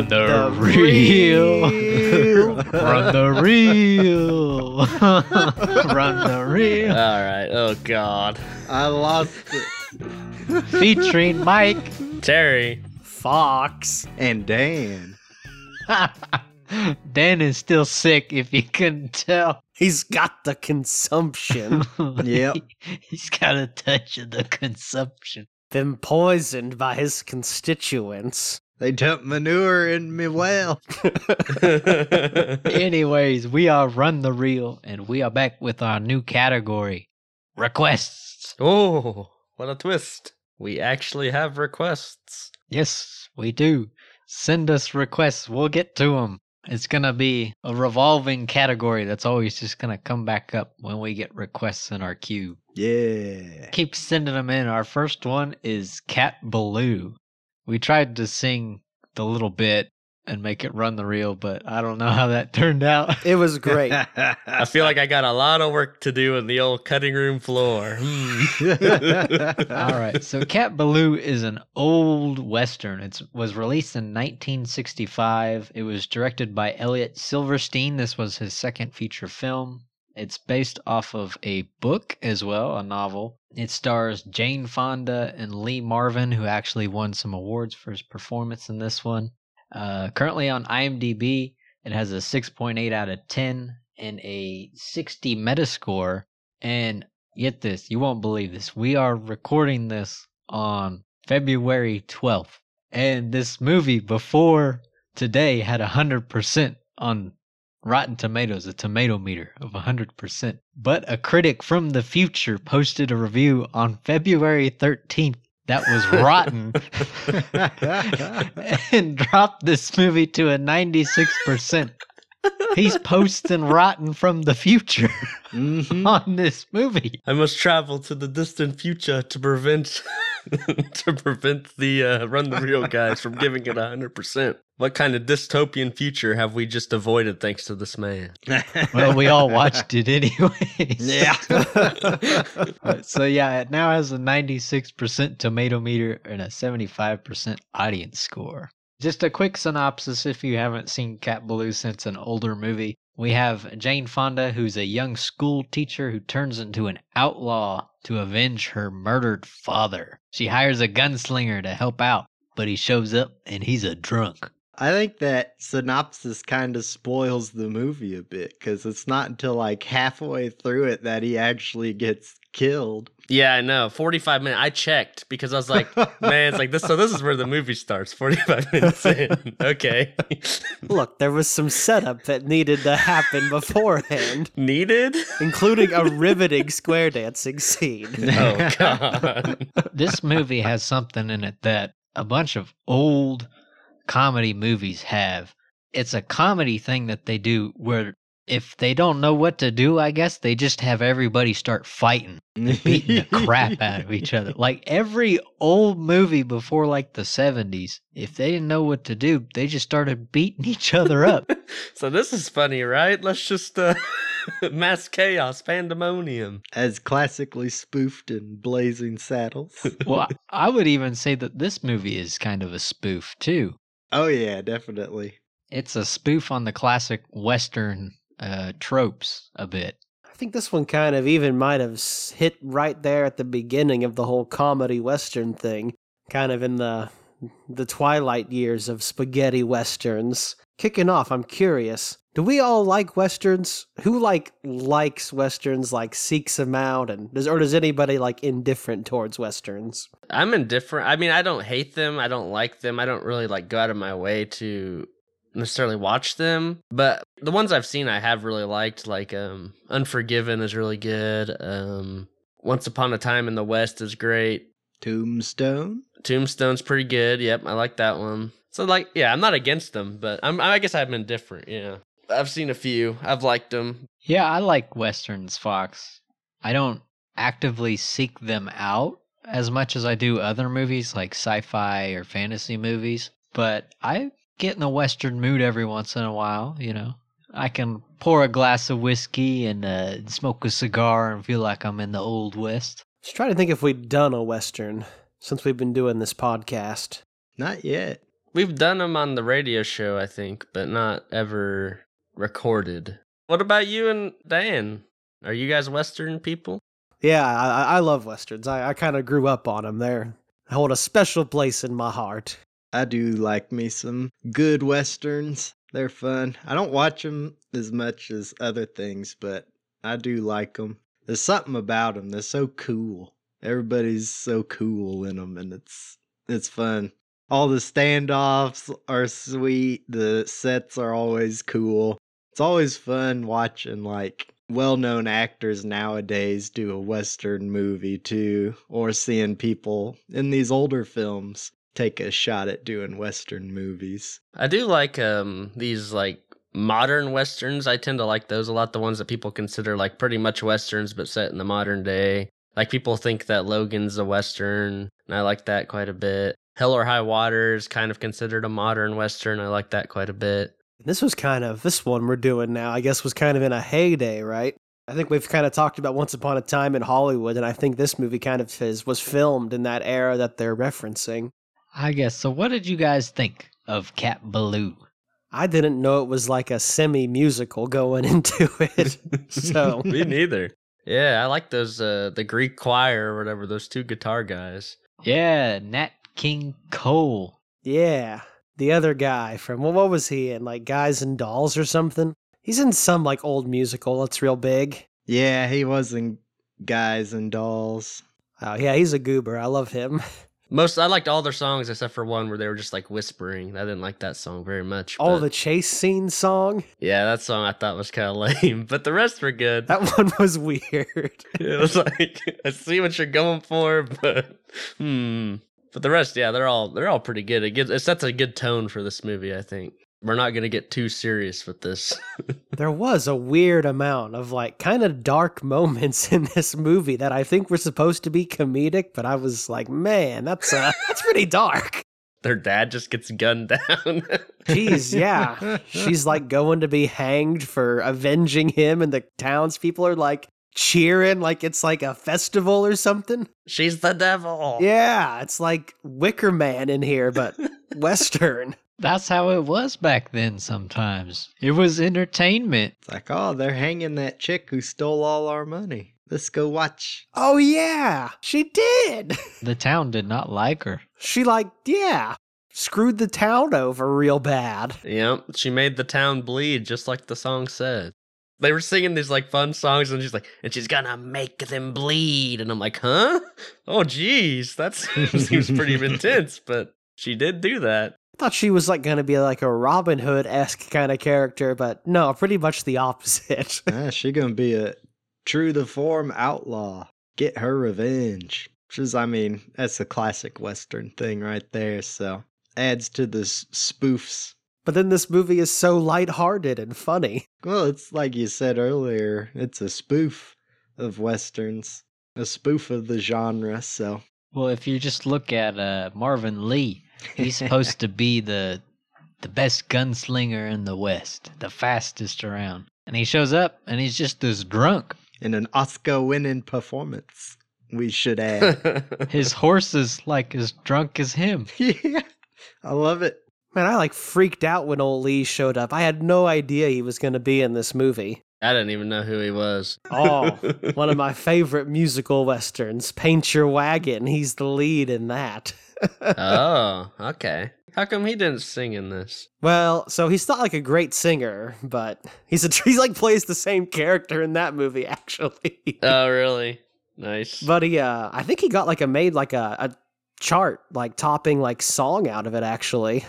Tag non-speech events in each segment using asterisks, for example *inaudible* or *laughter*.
*laughs* Run the reel. reel. Run the reel. Run the reel. All right. Oh God. I lost it. Featuring Mike. Terry. Fox. And Dan. *laughs* Dan is still sick if you couldn't tell. He's got the consumption. *laughs* Yep. He's got a touch of the consumption. Been poisoned by his constituents. They dumped manure in me well. *laughs* Anyways, we are Run the Reel, and we are back with our new category requests. oh, what a twist! We actually have requests. Yes, we do. Send us requests. We'll get to them. It's going to be a revolving category that's always just going to come back up when we get requests in our queue. Yeah. Keep sending them in. Our first one is Cat Ballou. We tried to sing the little bit and make it run the reel, but I don't know how that *laughs* turned out. It was great. I feel like I got a lot of work to do in the old cutting room floor. Hmm. *laughs* All right. So Cat Ballou is an old western. It was released in 1965. It was directed by Elliot Silverstein. This was his second feature film. It's based off of a book as well, a novel. It stars Jane Fonda and Lee Marvin, who actually won some awards for his performance in this one. Uh, currently on IMDb, it has a 6.8 out of 10 and a 60 Metascore. And get this, you won't believe this. We are recording this on February 12th. And this movie before today had 100% on Rotten Tomatoes, a tomato meter of 100%. But a critic from the future posted a review on February 13th that was rotten *laughs* *laughs* and dropped this movie to a 96%. He's posting rotten from the future *laughs* Mhm. on this movie. I must travel to the distant future to prevent *laughs* to prevent the uh, run the real guys from giving it hundred percent. What kind of dystopian future have we just avoided thanks to this man? *laughs* Well, we all watched it anyway. yeah. So yeah, it now has a 96% tomato meter and a 75% audience score. Just a quick synopsis if you haven't seen Cat Ballou since an older movie. We have Jane Fonda, who's a young school teacher who turns into an outlaw to avenge her murdered father. She hires a gunslinger to help out, but he shows up and he's a drunk. I think that synopsis kind of spoils the movie a bit because it's not until like halfway through it that he actually gets killed. Yeah, I know. Forty-five minutes. I checked because I was like, *laughs* man, it's like this. So this is where the movie starts. Forty-five *laughs* minutes in. Okay. *laughs* Look, there was some setup that needed to happen beforehand, Needed. including a riveting square dancing scene. Oh God. this movie has something in it that a bunch of old comedy movies have. It's a comedy thing that they do where if they don't know what to do, I guess they just have everybody start fighting, beating the crap *laughs* out of each other. Like every old movie before like the 70s, if they didn't know what to do, they just started beating each other up. *laughs* So this is funny, right? Let's just uh, *laughs* mass chaos, pandemonium. As classically spoofed in Blazing Saddles. well, I would even say that this movie is kind of a spoof too. oh, yeah, definitely. It's a spoof on the classic Western uh, tropes a bit. I think this one kind of even might have hit right there at the beginning of the whole comedy western thing, kind of in the the twilight years of spaghetti westerns. Kicking off, I'm curious. Do we all like westerns? Who like likes westerns, like seeks them out, and does or does anybody like indifferent towards westerns? I'm indifferent. I mean, I don't hate them. I don't like them. I don't really like go out of my way to necessarily watch them. But the ones I've seen, I have really liked. Like, um, Unforgiven is really good. Um, Once Upon a Time in the West is great. Tombstone? Tombstone's pretty good. Yep, I like that one. So, like, yeah, I'm not against them, but I'm, I guess I'm indifferent. Yeah, I've seen a few. I've liked them. Yeah, I like westerns, Fox. I don't actively seek them out as much as I do other movies like sci-fi or fantasy movies, but I get in a western mood every once in a while, you know. I can pour a glass of whiskey and uh, smoke a cigar and feel like I'm in the old west. Just trying to think if we've done a western since we've been doing this podcast. Not yet. We've done them on the radio show, I think, but not ever recorded. What about you and Dan? Are you guys Western people? Yeah, I, I love westerns. I, I kind of grew up on them. They're hold a special place in my heart. I do like me some good westerns. They're fun. I don't watch them as much as other things, but I do like them. There's something about them. They're so cool. Everybody's so cool in them, and it's it's fun. All the standoffs are sweet. The sets are always cool. It's always fun watching like well-known actors nowadays do a western movie too, or seeing people in these older films take a shot at doing western movies. I do like um these like modern westerns. I tend to like those a lot. The ones that people consider like pretty much westerns, but set in the modern day. Like people think that Logan's a western, and I like that quite a bit. Hell or High Water is kind of considered a modern western. I like that quite a bit. This was kind of this one we're doing now. I guess was kind of in a heyday, right? I think we've kind of talked about Once Upon a Time in Hollywood, and I think this movie kind of is, was filmed in that era that they're referencing. I guess. So, what did you guys think of Cat Ballou? I didn't know it was like a semi musical going *laughs* into it. so *laughs* Me neither. Yeah, I like those uh the Greek choir or whatever, those two guitar guys. Yeah, Nat King Cole. yeah, the other guy from well, what was he in? Like Guys and Dolls or something? He's in some like old musical that's real big. Yeah, he was in Guys and Dolls. Oh yeah, he's a goober. I love him. *laughs* Most I liked all their songs except for one where they were just like whispering. I didn't like that song very much. All but- the chase scene song. Yeah, that song I thought was kind of *laughs* lame, but the rest were good. That one was weird. *laughs* it was like *laughs* I see what you're going for, but hmm. But the rest, yeah, they're all they're all pretty good. It gives it sets a good tone for this movie. I think we're not gonna get too serious with this. *laughs* there was a weird amount of like kind of dark moments in this movie that I think were supposed to be comedic, but I was like, man, that's uh, *laughs* that's pretty dark. Their dad just gets gunned down. Jeez, *laughs* yeah. She's like going to be hanged for avenging him, and the townspeople are like cheering like it's like a festival or something. She's the devil. Yeah, it's like Wicker Man in here, but Western. That's how it was back then sometimes. It was entertainment. It's like, oh, they're hanging that chick who stole all our money. Let's go watch. Oh, yeah, she did. *laughs* The town did not like her. She, like, yeah, screwed the town over real bad. Yep, she made the town bleed just like the song said. They were singing these like fun songs, and she's like, and she's gonna make them bleed, and I'm like, huh? Oh, geez, that *laughs* seems pretty *laughs* intense, but she did do that. Thought she was like going to be like a Robin Hood esque kind of character, but no, pretty much the opposite. *laughs* ah, she gonna be a true to form outlaw. Get her revenge. Which is, I mean, that's a classic Western thing right there. So adds to the spoofs. but then this movie is so lighthearted and funny. Well, it's like you said earlier. It's a spoof of westerns, a spoof of the genre. So Well, if you just look at uh, Marvin Lee, he's *laughs* supposed to be the the best gunslinger in the West, the fastest around. And he shows up and he's just this drunk. in an Oscar-winning performance, we should add. *laughs* His horse is like as drunk as him. *laughs* yeah, I love it. Man, I like freaked out when old Lee showed up. I had no idea he was going to be in this movie. I didn't even know who he was. Oh, *laughs* one of my favorite musical westerns, Paint Your Wagon. He's the lead in that. *laughs* oh, okay. How come he didn't sing in this? well, so he's not like a great singer, but he's a *laughs* he's like plays the same character in that movie actually. Oh, really? Nice. But he, uh, I think he got like a made like a, a chart, like topping like song out of it. Actually,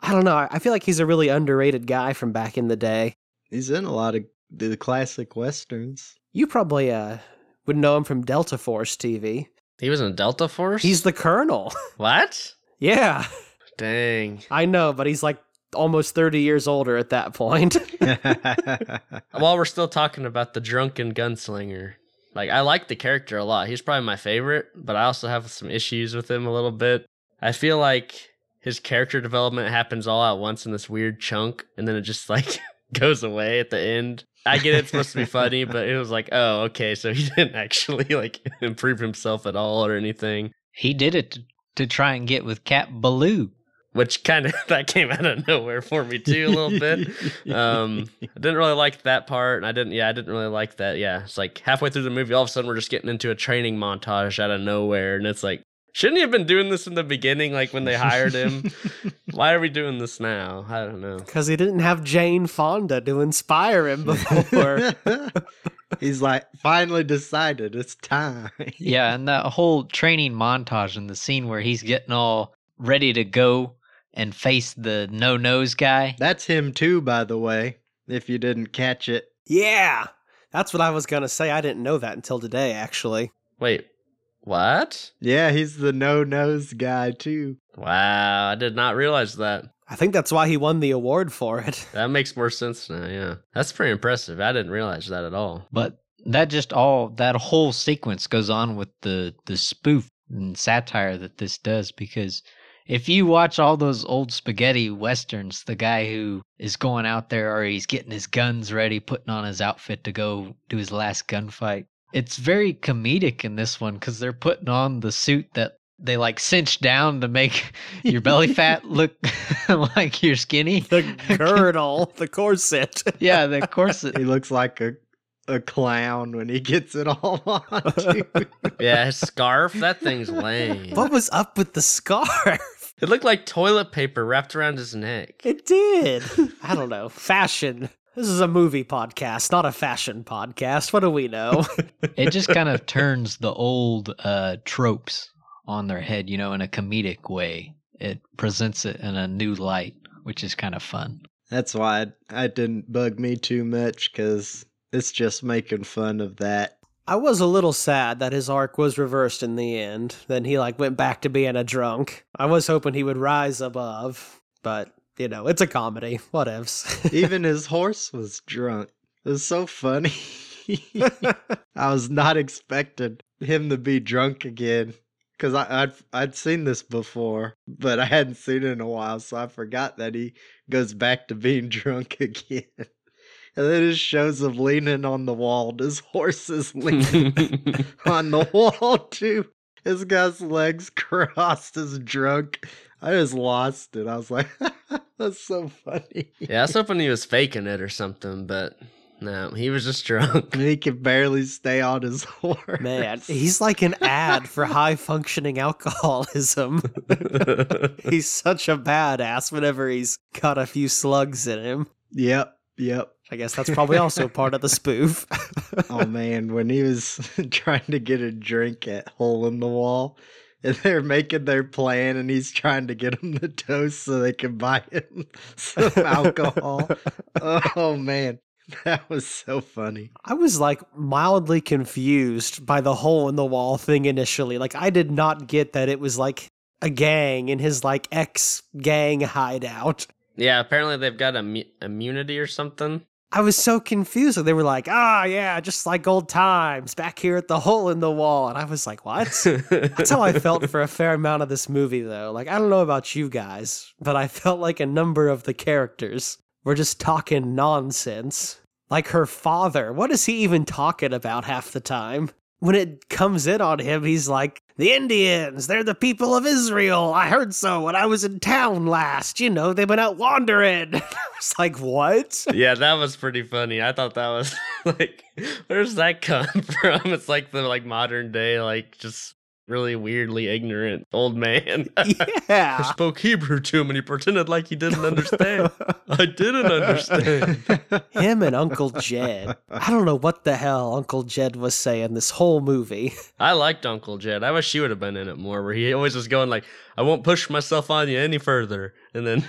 I don't know. I I feel like he's a really underrated guy from back in the day. He's in a lot of the classic westerns. You probably uh would know him from Delta Force TV. he was in Delta Force? He's the Colonel. *laughs* What? yeah, Dang. I know, but he's like almost thirty years older at that point. *laughs* *laughs* While we're still talking about the drunken gunslinger, like I like the character a lot. He's probably my favorite, but I also have some issues with him a little bit. I feel like his character development happens all at once in this weird chunk, and then it just like *laughs* goes away at the end. I get it's supposed to be funny, *laughs* but it was like, oh, okay, so he *laughs* didn't actually like improve himself at all or anything. He did it to, to try and get with Cat Ballou, which kind of that came out of nowhere for me too a little bit. Um, I didn't really like that part, and I didn't. Yeah, I didn't really like that. Yeah, it's like halfway through the movie, all of a sudden we're just getting into a training montage out of nowhere, and it's like, shouldn't he have been doing this in the beginning, like when they *laughs* hired him? Why are we doing this now? I don't know. Because he didn't have Jane Fonda to inspire him before. *laughs* He's like, finally decided it's time. *laughs* Yeah, and that whole training montage and the scene where he's getting all ready to go and face the no nose guy. That's him too, by the way, if you didn't catch it. yeah, that's what I was going to say. I didn't know that until today, actually. Wait, what? Yeah, he's the no nose guy too. Wow, I did not realize that. I think that's why he won the award for it. *laughs* That makes more sense now. Yeah, that's pretty impressive. I didn't realize that at all. But that just all that whole sequence goes on with the the spoof and satire that this does because if you watch all those old spaghetti westerns, the guy who is going out there or he's getting his guns ready, putting on his outfit to go do his last gunfight, it's very comedic in this one because they're putting on the suit that they like cinch down to make *laughs* your belly *laughs* fat look *laughs* like you're skinny. The girdle, the corset. Yeah, the corset. He looks like a a clown when he gets it all on. Too. Yeah, his scarf. That thing's lame. What was up with the scarf? It looked like toilet paper wrapped around his neck. It did. I don't know. Fashion. This is a movie podcast, not a fashion podcast. What do we know? *laughs* it just kind of turns the old uh, tropes on their head, you know, in a comedic way. It presents it in a new light, which is kind of fun. That's why it, it didn't bug me too much because it's just making fun of that. I was a little sad that his arc was reversed in the end. Then he like went back to being a drunk. I was hoping he would rise above, but you know, it's a comedy. What Whatevs. *laughs* Even his horse was drunk. It was so funny. *laughs* I was not expecting him to be drunk again because I'd I'd seen this before, but I hadn't seen it in a while, so I forgot that he goes back to being *laughs* drunk again. And then it shows him leaning on the wall. His horse is leaning on the wall too. His guy's legs crossed is drunk. I just lost it. I was like, *laughs* that's so funny. Yeah, I was hoping he was faking it or something, but no, he was just *laughs* drunk. he could barely stay on his *laughs* horse. Man, he's like an ad for high functioning alcoholism. he's such a badass whenever he's got a few slugs in him. Yep, yep. I guess that's probably also part of the spoof. oh man, when he was trying to get a drink at Hole in the Wall, and they're making their plan, and he's trying to get them the toast so they can buy him *laughs* some alcohol. oh man, that was so funny. I was like mildly confused by the hole in the wall thing initially. Like, I did not get that it was like a gang in his like ex gang hideout. Yeah, apparently they've got Im- immunity or something. I was so confused. And They were like, ah, yeah, just like old times back here at the hole in the wall. And I was like, what? *laughs* That's how I felt for a fair amount of this movie, though. Like, I don't know about you guys, but I felt like a number of the characters were just talking nonsense. Like her father. What is he even talking about half the time? When it comes in on him, he's like, the Indians, they're the people of Israel. I heard so when I was in town last. You know, they've been out wandering. *laughs* I was like, what? yeah, that was pretty funny. I thought that was *laughs* like, where's that come *laughs* from? It's like the like modern day, like just really weirdly ignorant old man. *laughs* *laughs* Yeah. spoke Hebrew to him and he pretended like he didn't understand. *laughs* I didn't understand. him and Uncle Jed. I don't know what the hell Uncle Jed was saying this whole movie. I liked Uncle Jed. I wish she would have been in it more, where he always was going like, "I won't push myself on you any further," and then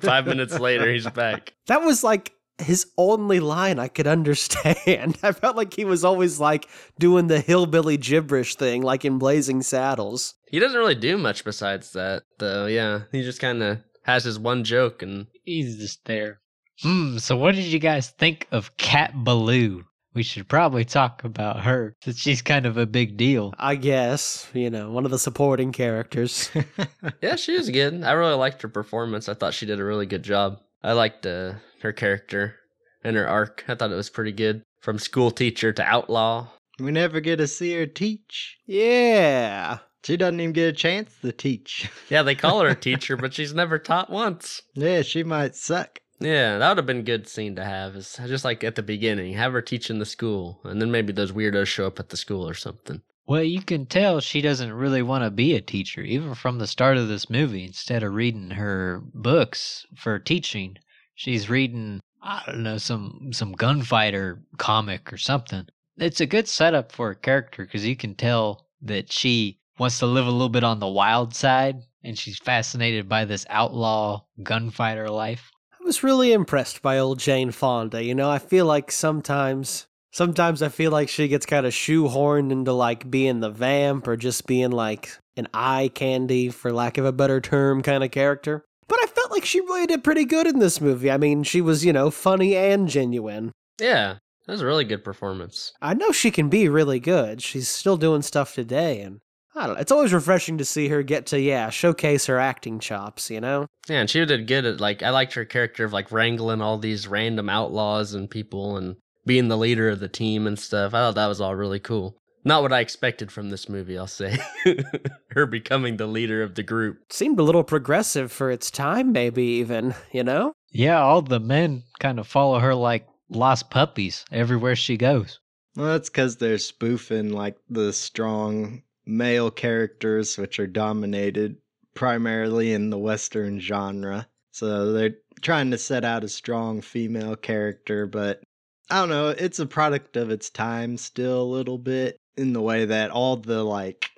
five minutes later he's back. That was like his only line I could *laughs* understand. I felt like he was always like doing the hillbilly gibberish thing, like in Blazing Saddles. He doesn't really do much besides that, though. Yeah, he just kind of has his one joke, and He's just there. Hmm. So, what did you guys think of Cat Ballou? We should probably talk about her since she's kind of a big deal. I guess, you know, one of the supporting characters. *laughs* yeah, she was good. I really liked her performance. I thought she did a really good job. I liked uh, her character and her arc. I thought it was pretty good. From school teacher to outlaw. we never get to see her teach. yeah. She doesn't even get a chance to teach. *laughs* Yeah, they call her a teacher, but she's never taught once. yeah, she might suck. Yeah, that would have been a good scene to have. Is just like at the beginning, have her teach in the school, and then maybe those weirdos show up at the school or something. Well, you can tell she doesn't really want to be a teacher, even from the start of this movie. Instead of reading her books for teaching, she's reading I don't know some some gunfighter comic or something. It's a good setup for a character because you can tell that she wants to live a little bit on the wild side, and she's fascinated by this outlaw gunfighter life. I was really impressed by old Jane Fonda. You know, I feel like sometimes sometimes I feel like she gets kind of shoehorned into like being the vamp or just being like an eye candy, for lack of a better term, kind of character. But I felt like she really did pretty good in this movie. I mean, she was, you know, funny and genuine. Yeah, that was a really good performance. I know she can be really good. She's still doing stuff today, and I don't know. It's always refreshing to see her get to, yeah, showcase her acting chops, you know? Yeah, and she did good at like I liked her character of like wrangling all these random outlaws and people and being the leader of the team and stuff. I thought that was all really cool. Not what I expected from this movie, I'll say. *laughs* her becoming the leader of the group. Seemed a little progressive for its time, maybe even, you know? Yeah, all the men kind of follow her like lost puppies everywhere she goes. Well, that's because they're spoofing like the strong male characters, which are dominated primarily in the Western genre. So they're trying to set out a strong female character, but I don't know, it's a product of its time still a little bit in the way that all the like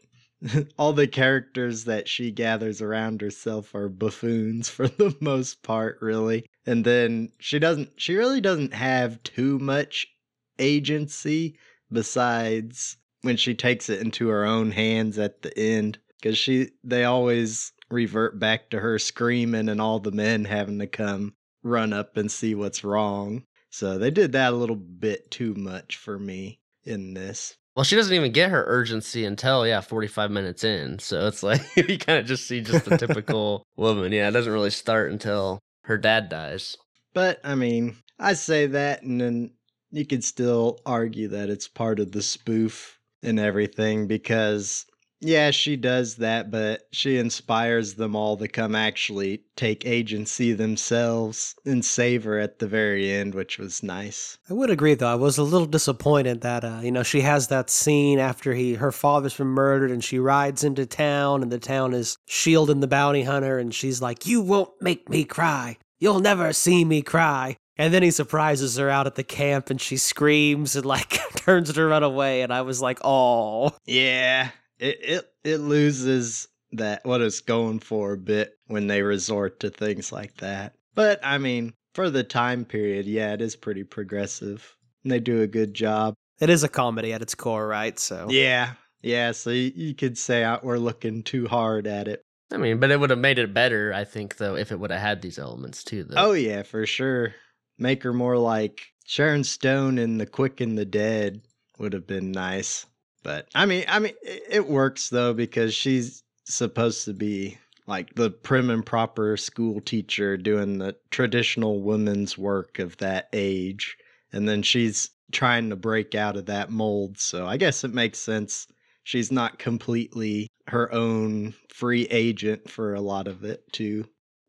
*laughs* all the characters that she gathers around herself are buffoons *laughs* for the most part really. And then she doesn't she really doesn't have too much agency besides when she takes it into her own hands at the end because she they always revert back to her screaming and all the men having to come run up and see what's wrong so they did that a little bit too much for me in this Well, she doesn't even get her urgency until yeah, 45 minutes in. So it's like *laughs* you kind of just see just the typical *laughs* woman. Yeah, it doesn't really start until her dad dies. But I mean, I say that, and then you could still argue that it's part of the spoof and everything because, yeah, she does that, but she inspires them all to come actually take agency themselves and save her at the very end, which was nice. I would agree, though. I was a little disappointed that, uh, you know, she has that scene after he her father's been murdered, and she rides into town, and the town is shielding the bounty hunter, and she's like, "You won't make me cry. You'll never see me cry." And then he surprises her out at the camp, and she screams and like *laughs* turns to run away, and I was like, "Oh." Yeah, it it, it loses that what it's going for a bit when they resort to things like that. But I mean, for the time period, yeah, it is pretty progressive. And they do a good job. It is a comedy at its core, right? So Yeah, yeah. So you, you could say uh, we're looking too hard at it. I mean, but it would have made it better, I think, though, if it would have had these elements too, though. Oh yeah, for sure. Make her more like Sharon Stone in The Quick and the Dead would have been nice. But I mean, I mean, it, it works though because she's supposed to be like the prim and proper school teacher doing the traditional woman's work of that age, and then she's trying to break out of that mold. So I guess it makes sense. She's not completely her own free agent for a lot of it too.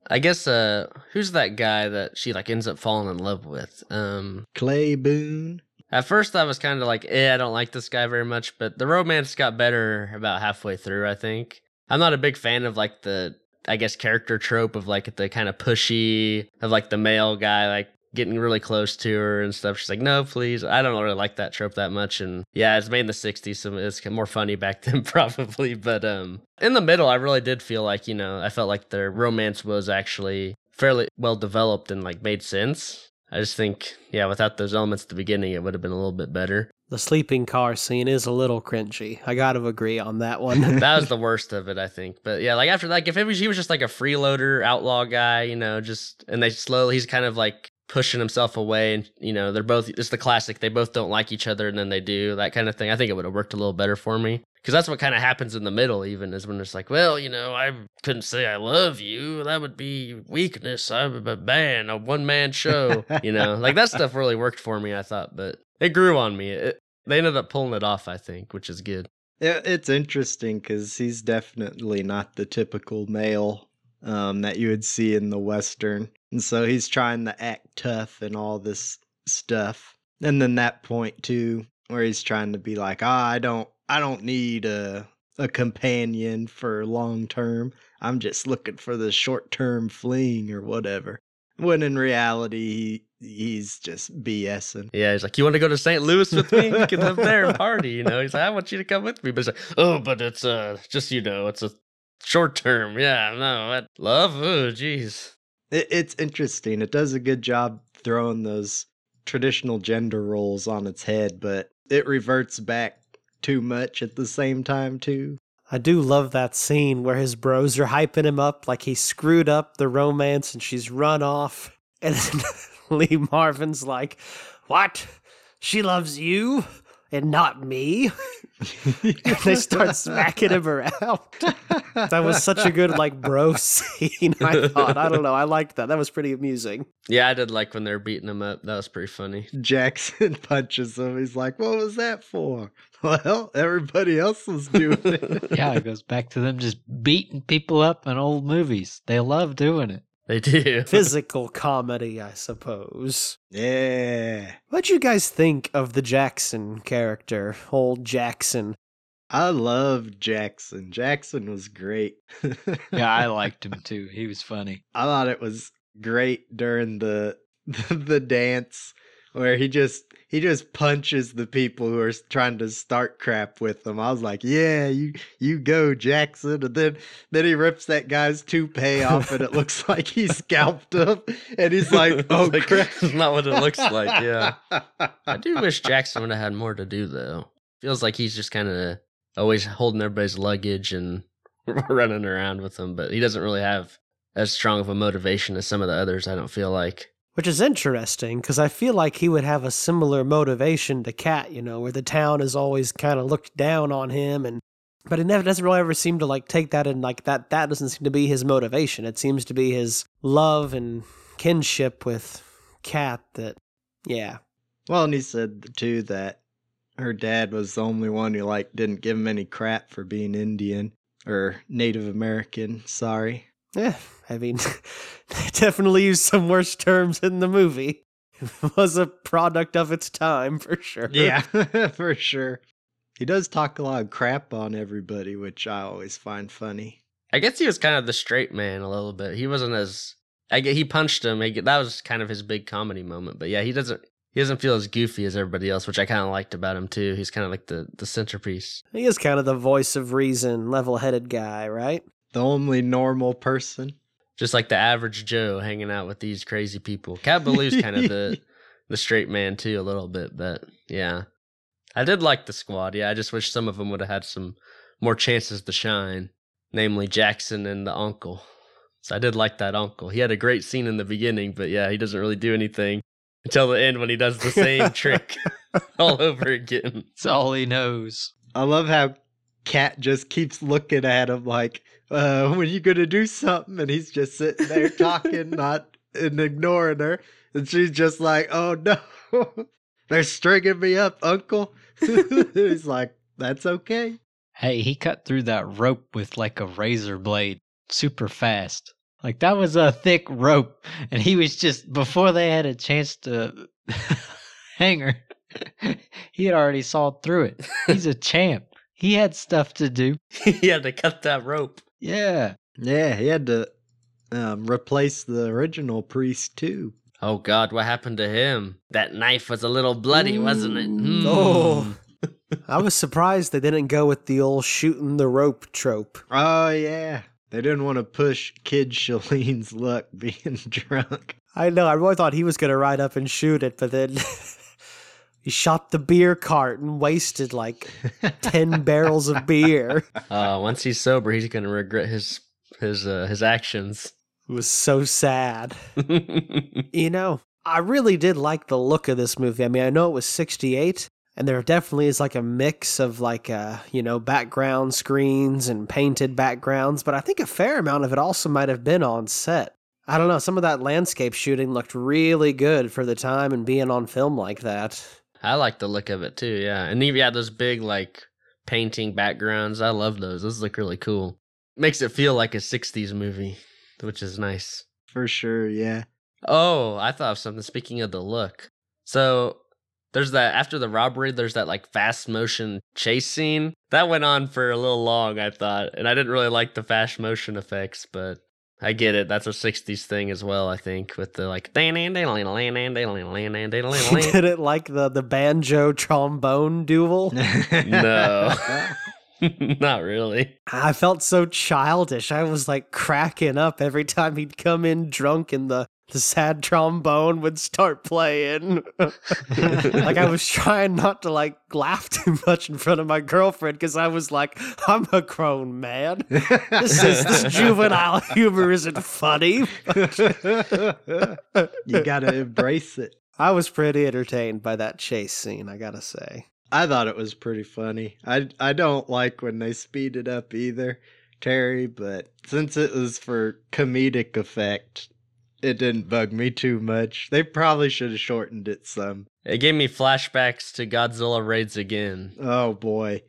I guess uh who's that guy that she like ends up falling in love with? Um Clay Boone. At first I was kind of like, eh, I don't like this guy very much, but the romance got better about halfway through, I think. I'm not a big fan of like the I guess character trope of like the kind of pushy of like the male guy like getting really close to her and stuff. She's like, "No, please." I don't really like that trope that much and yeah, it's made in the 60s so it's more funny back *laughs* then probably, but um in the middle I really did feel like, you know, I felt like their romance was actually fairly well developed and like made sense. I just think, yeah, without those elements at the beginning, it would have been a little bit better. the sleeping car scene is a little cringy. I got to agree on that *laughs* one. that was the worst of it, I think. But yeah, like after like if it was he was just like a freeloader outlaw guy, you know, just and they slowly he's kind of like pushing himself away and you know, they're both it's the classic, they both don't like each other and then they do, that kind of thing. I think it would have worked a little better for me. Because that's what kind of happens in the middle, even is when it's like, well, you know, I couldn't say I love you. That would be weakness. I'm a man a one man show. *laughs* you know, like that stuff really worked for me, I thought, but it grew on me. It, they ended up pulling it off, I think, which is good. It, it's interesting because he's definitely not the typical male um, that you would see in the Western. And so he's trying to act tough and all this stuff. And then that point too, where he's trying to be like, ah, I don't I don't need a a companion for long term. I'm just looking for the short term fling or whatever. When in reality, he, he's just BSing. Yeah, he's like, "You want to go to St. Louis with me? We can live there and *laughs* party." You know, he's like, "I want you to come with me," but he's like, "Oh, but it's uh, just you know, it's a short term. Yeah, no, what love? Oh, jeez." It, it's interesting. It does a good job throwing those traditional gender roles on its head, but it reverts back too much at the same time too. I do love that scene where his bros are hyping him up like he screwed up the romance and she's run off. *laughs* And *laughs* Lee Marvin's like, What? She loves you and not me? *laughs* *laughs* and they start smacking him around. *laughs* That was such a good, like, bro *laughs* scene, I thought. I don't know. I liked that. That was pretty amusing. Yeah, I did like when they were beating him up. That was pretty funny. Jackson punches him. He's like, What was that for? Well, everybody else was doing it. Yeah, it goes back to them just beating people up in old movies. They love doing it. They do. *laughs* Physical comedy, I suppose. yeah. What'd you guys think of the Jackson character, old Jackson? I love Jackson. Jackson was great. *laughs* Yeah, I liked him too. He was funny. I thought it was great during the *laughs* the dance where he just he just punches the people who are trying to start crap with him. I was like, "Yeah, you you go, Jackson." And then then he rips that guy's toupee off, and it looks like he scalped him. And he's like, *laughs* "Oh Like, crap!" That's not what it looks like. Yeah. *laughs* I do wish Jackson would have had more to do though. Feels like he's just kind of always holding everybody's luggage and *laughs* running around with them, but he doesn't really have as strong of a motivation as some of the others. I don't feel like. Which is interesting because I feel like he would have a similar motivation to Cat, you know, where the town has always kind of looked down on him and but it never doesn't really ever seem to like take that and like that that doesn't seem to be his motivation. It seems to be his love and kinship with Cat that yeah. Well, and he said too that her dad was the only one who like didn't give him any crap for being Indian or Native American. Sorry. Yeah, I mean, *laughs* they definitely used some worse terms in the movie. It was a product of its time for sure. Yeah, *laughs* *laughs* for sure. He does talk a lot of crap on everybody, which I always find funny. I guess he was kind of the straight man a little bit. He wasn't as. I get he punched him. I get, that was kind of his big comedy moment. But yeah, he doesn't. He doesn't feel as goofy as everybody else, which I kind of liked about him too. He's kind of like the the centerpiece. He is kind of the voice of reason, level-headed guy, right? The only normal person. just like the average Joe hanging out with these crazy people. Cat Ballou's kind of the *laughs* the straight man too, a little bit, but yeah, I did like the squad. Yeah, I just wish some of them would have had some more chances to shine, namely Jackson and the uncle. So I did like that uncle. He had a great scene in the beginning, but yeah, he doesn't really do anything until the end when he does the same *laughs* trick *laughs* all over again. It's all he knows. I love how Cat just keeps looking at him like, uh, when you gonna do something? And he's just sitting there talking, *laughs* not and ignoring her. And she's just like, oh no, *laughs* they're stringing me up, Uncle. *laughs* he's like, that's okay. Hey, he cut through that rope with like a razor blade super fast. Like that was a thick rope, and he was just before they had a chance to hang her. he had already sawed through it. He's a champ. He had stuff to do. he had to cut that rope. Yeah. Yeah, he had to um, replace the original priest too. Oh God, what happened to him? That knife was a little bloody, wasn't it? Hmm. Oh. *laughs* I was surprised they didn't go with the old shooting the rope trope. Oh yeah, they didn't want to push Kid Shelleen's luck *laughs* being drunk. I know, I really thought he was going to ride up and shoot it, but then *laughs* he shot the beer cart and wasted like 10 *laughs* barrels of beer. Uh, once he's sober, he's gonna regret his his uh, his actions. It was so sad. *laughs* You know, I really did like the look of this movie. I mean, I know it was 68, and there definitely is like a mix of like, uh, you know, background screens and painted backgrounds, but I think a fair amount of it also might have been on set. I don't know, some of that landscape shooting looked really good for the time and being on film like that. I like the look of it too. Yeah, and even yeah, those big like painting backgrounds. I love those. Those look really cool. Makes it feel like a 60s movie, which is nice. For sure, yeah. Oh, I thought of something. Speaking of the look, so there's that after the robbery. There's that like fast motion chase scene that went on for a little long. I thought, and I didn't really like the fast motion effects, but I get it. That's a '60s thing as well. I think with the like. Did it like the the banjo trombone duel? no. Not really. I felt so childish. I was like cracking up every time he'd come in drunk and the the sad trombone would start playing. *laughs* like I was trying not to like laugh *laughs* too much in front of my girlfriend because I was like, I'm a grown man. This is this *laughs* juvenile humor isn't funny. you gotta embrace it. I was pretty entertained by that chase scene, I gotta say. I thought it was pretty funny. I I don't like when they speed it up either, Terry, but since it was for comedic effect, it didn't bug me too much. They probably should have shortened it some. It gave me flashbacks to Godzilla raids again. Oh boy.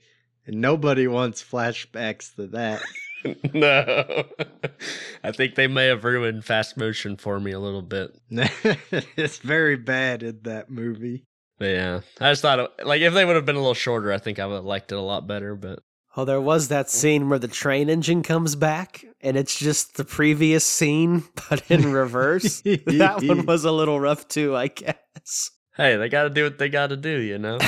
And nobody wants flashbacks to that. *laughs* no. *laughs* I think they may have ruined fast motion for me a little bit. *laughs* it's very bad in that movie. But yeah, I just thought, like, if they would have been a little shorter, I think I would have liked it a lot better. But Oh, there was that scene where the train engine comes back and it's just the previous scene, *laughs* but in reverse. *laughs* that one was a little rough too, I guess. Hey, they got to do what they got to do, you know?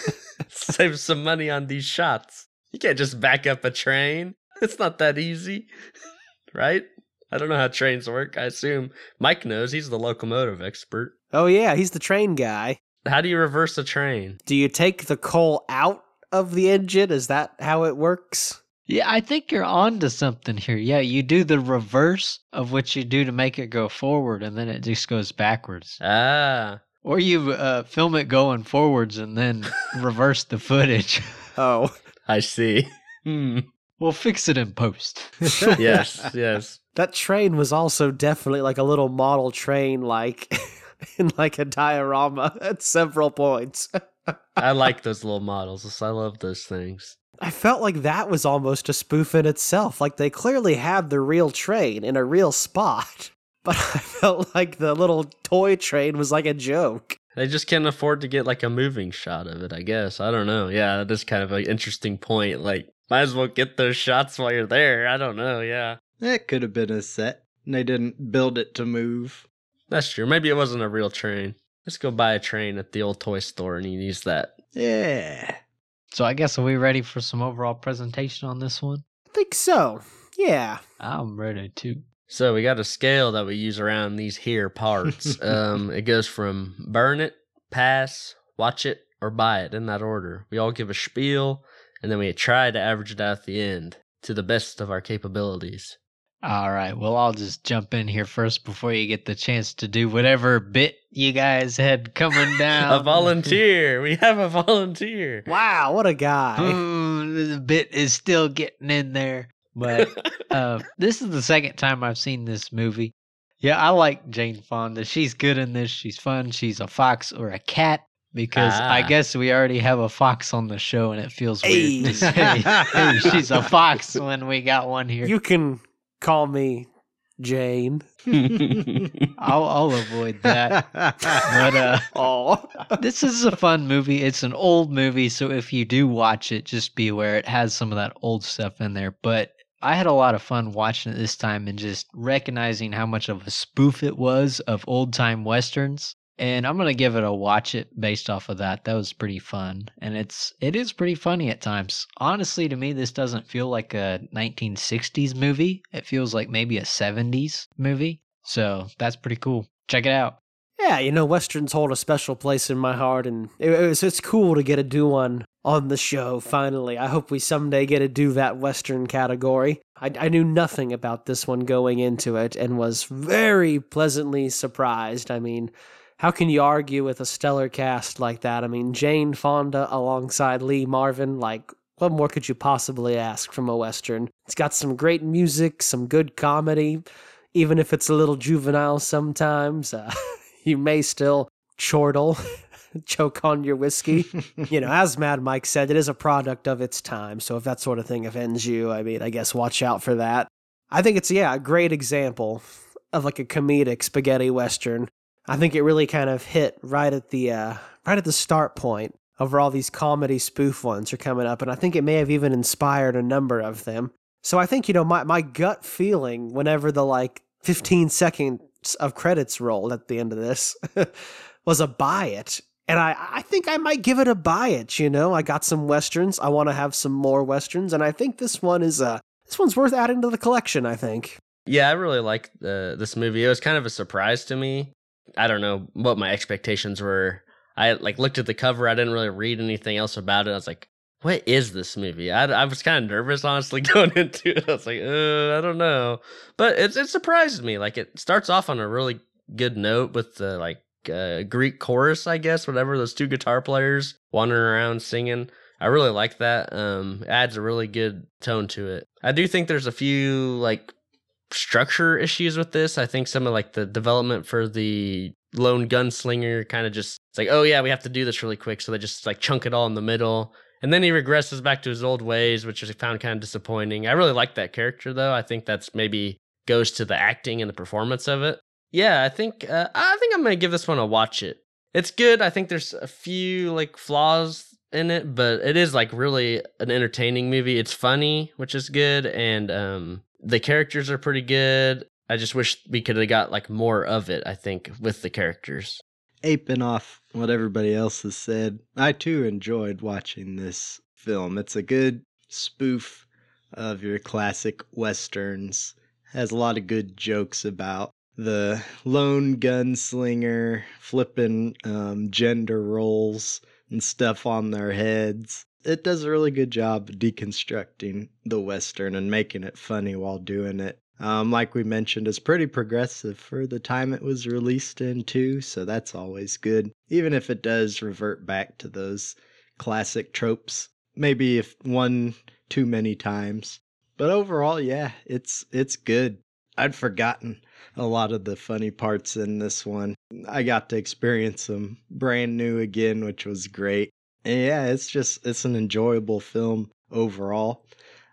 *laughs* Save some money on these shots. You can't just back up a train. It's not that easy, right? I don't know how trains work. I assume Mike knows. He's the locomotive expert. Oh, yeah, he's the train guy. How do you reverse a train? Do you take the coal out of the engine? Is that how it works? Yeah, I think you're on to something here. Yeah, you do the reverse of what you do to make it go forward, and then it just goes backwards. Ah. Or you uh, film it going forwards and then *laughs* reverse the footage. Oh, *laughs* I see. Hmm. We'll fix it in post. *laughs* yes, yes. That train was also definitely like a little model train, like in like a diorama at several points. I like those little models. I love those things. I felt like that was almost a spoof in itself. Like they clearly had the real train in a real spot, *laughs* but I felt like the little toy train was like a joke. They just can't afford to get like a moving shot of it, I guess. I don't know. Yeah, that is kind of an interesting point. Like, might as well get those shots while you're there. I don't know. Yeah. It could have been a set. And they didn't build it to move. That's true. Maybe it wasn't a real train. Let's go buy a train at the old toy store and you use that. Yeah. so I guess are we ready for some overall presentation on this one? I think so. Yeah. I'm ready too. So we got a scale that we use around these here parts. *laughs* um, it goes from burn it, pass, watch it, or buy it in that order. We all give a spiel, and then we try to average it out at the end to the best of our capabilities. All right. Well, I'll just jump in here first before you get the chance to do whatever bit you guys had coming *laughs* down. a volunteer. we have a volunteer. Wow, what a guy. Hmm, the bit is still getting in there. But *laughs* uh, this is the second time I've seen this movie. Yeah, I like Jane Fonda. She's good in this. She's fun. She's a fox or a cat because I Ah. guess we already have a fox on the show and it feels Hey. weird to say hey, she's a *laughs* fox when we got one here. You can call me Jane. *laughs* I'll, I'll avoid that. But uh, *laughs* Oh. this is a fun movie. It's an old movie, so if you do watch it, just be aware it has some of that old stuff in there. But I had a lot of fun watching it this time and just recognizing how much of a spoof it was of old time westerns. And I'm gonna give it a watch it based off of that. That was pretty fun, and it's it is pretty funny at times. Honestly, to me, this doesn't feel like a 1960s movie. It feels like maybe a 70s movie. So that's pretty cool. Check it out. Yeah, you know, westerns hold a special place in my heart, and it, it's it's cool to get to do one on the show. Finally, I hope we someday get to do that western category. I, I knew nothing about this one going into it, and was very pleasantly surprised. I mean, how can you argue with a stellar cast like that? I mean, Jane Fonda alongside Lee Marvin, like. What more could you possibly ask from a Western? It's got some great music, some good comedy, even if it's a little juvenile sometimes. Uh, *laughs* you may still chortle *laughs* choke on your whiskey. *laughs* you know, as Mad Mike said, it is a product of its time. So if that sort of thing offends you, I mean, I guess watch out for that. I think it's, yeah, a great example of like a comedic spaghetti western. I think it really kind of hit right at the uh, right at the start point of where all these comedy spoof ones are coming up, and I think it may have even inspired a number of them. So I think you know my my gut feeling whenever the like 15 seconds of credits rolled at the end of this *laughs* was a buy it. And I, I think I might give it a buy it, you know. I got some westerns. I want to have some more westerns, and I think this one is uh this one's worth adding to the collection, I think. Yeah, I really like uh, this movie. It was kind of a surprise to me. I don't know what my expectations were. I like looked at the cover. I didn't really read anything else about it. I was like, "What is this movie?" I, I was kind of nervous, *laughs* honestly, going into it. I was like, uh, "I don't know," but it it surprised me. Like it starts off on a really good note with the like uh, Greek chorus, I guess, whatever. Those two guitar players wandering around singing. I really like that. Um, adds a really good tone to it. I do think there's a few like structure issues with this. I think some of like the development for the lone gunslinger kind of just it's like, oh yeah, we have to do this really quick, so they just like chunk it all in the middle. And then he regresses back to his old ways, which I found kind of disappointing. I really like that character though. I think that's maybe goes to the acting and the performance of it. Yeah, I think uh, I think I'm gonna give this one a watch it. It's good. I think there's a few like flaws in it, but it is like really an entertaining movie. It's funny, which is good, and um the characters are pretty good. I just wish we could have got like more of it, I think, with the characters. Aping off what everybody else has said, I too enjoyed watching this film. It's a good spoof of your classic westerns. Has a lot of good jokes about the lone gunslinger flipping um, gender roles and stuff on their heads it does a really good job deconstructing the Western and making it funny while doing it. Um, like we mentioned, it's pretty progressive for the time it was released in, too, so that's always good. Even if it does revert back to those classic tropes, maybe if one too many times. But overall, yeah, it's it's good. I'd forgotten a lot of the funny parts in this one. I got to experience them brand new again, which was great. Yeah, it's just it's an enjoyable film overall.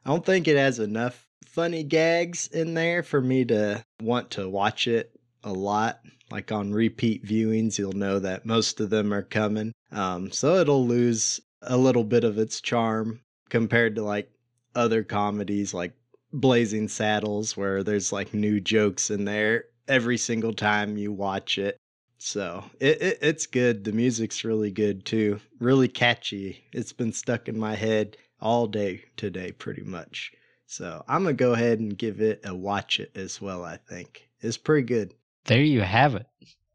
I don't think it has enough funny gags in there for me to want to watch it a lot. Like on repeat viewings, you'll know that most of them are coming. Um, so it'll lose a little bit of its charm compared to like other comedies like Blazing Saddles, where there's like new jokes in there every single time you watch it. So it, it, it's good. The music's really good too. Really catchy. It's been stuck in my head all day today, pretty much. So I'm gonna go ahead and give it a watch it as well. I think it's pretty good. There you have it.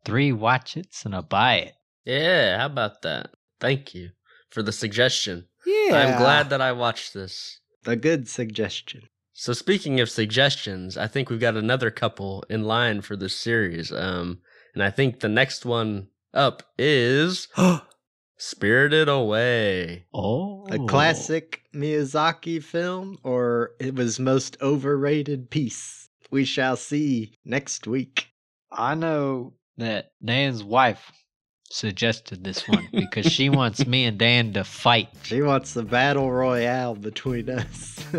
Three watch its and a buy it. Yeah, how about that? Thank you for the suggestion. Yeah. I'm glad that I watched this. A good suggestion. So speaking of suggestions, I think we've got another couple in line for this series. Um, and I think the next one up is *gasps* Spirited Away. Oh. A classic Miyazaki film, or it was most overrated piece. We shall see next week. I know that Dan's wife suggested this one *laughs* because she wants me and Dan to fight. She wants the battle royale between us. *laughs*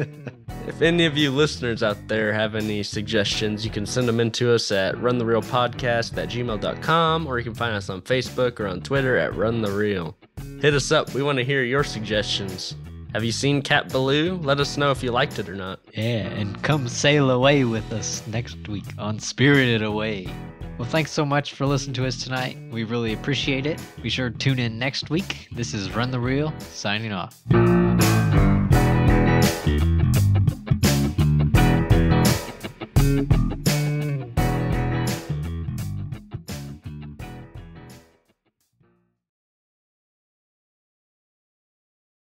If any of you listeners out there have any suggestions, you can send them in to us at runthereelpodcast at gmail.com or you can find us on Facebook or on Twitter at runthereel. Hit us up. We want to hear your suggestions. Have you seen Cat Ballou? Let us know if you liked it or not. Yeah, and come sail away with us next week on Spirited Away. Well, thanks so much for listening to us tonight. We really appreciate it. Be sure to tune in next week. This is Run the Reel, signing off.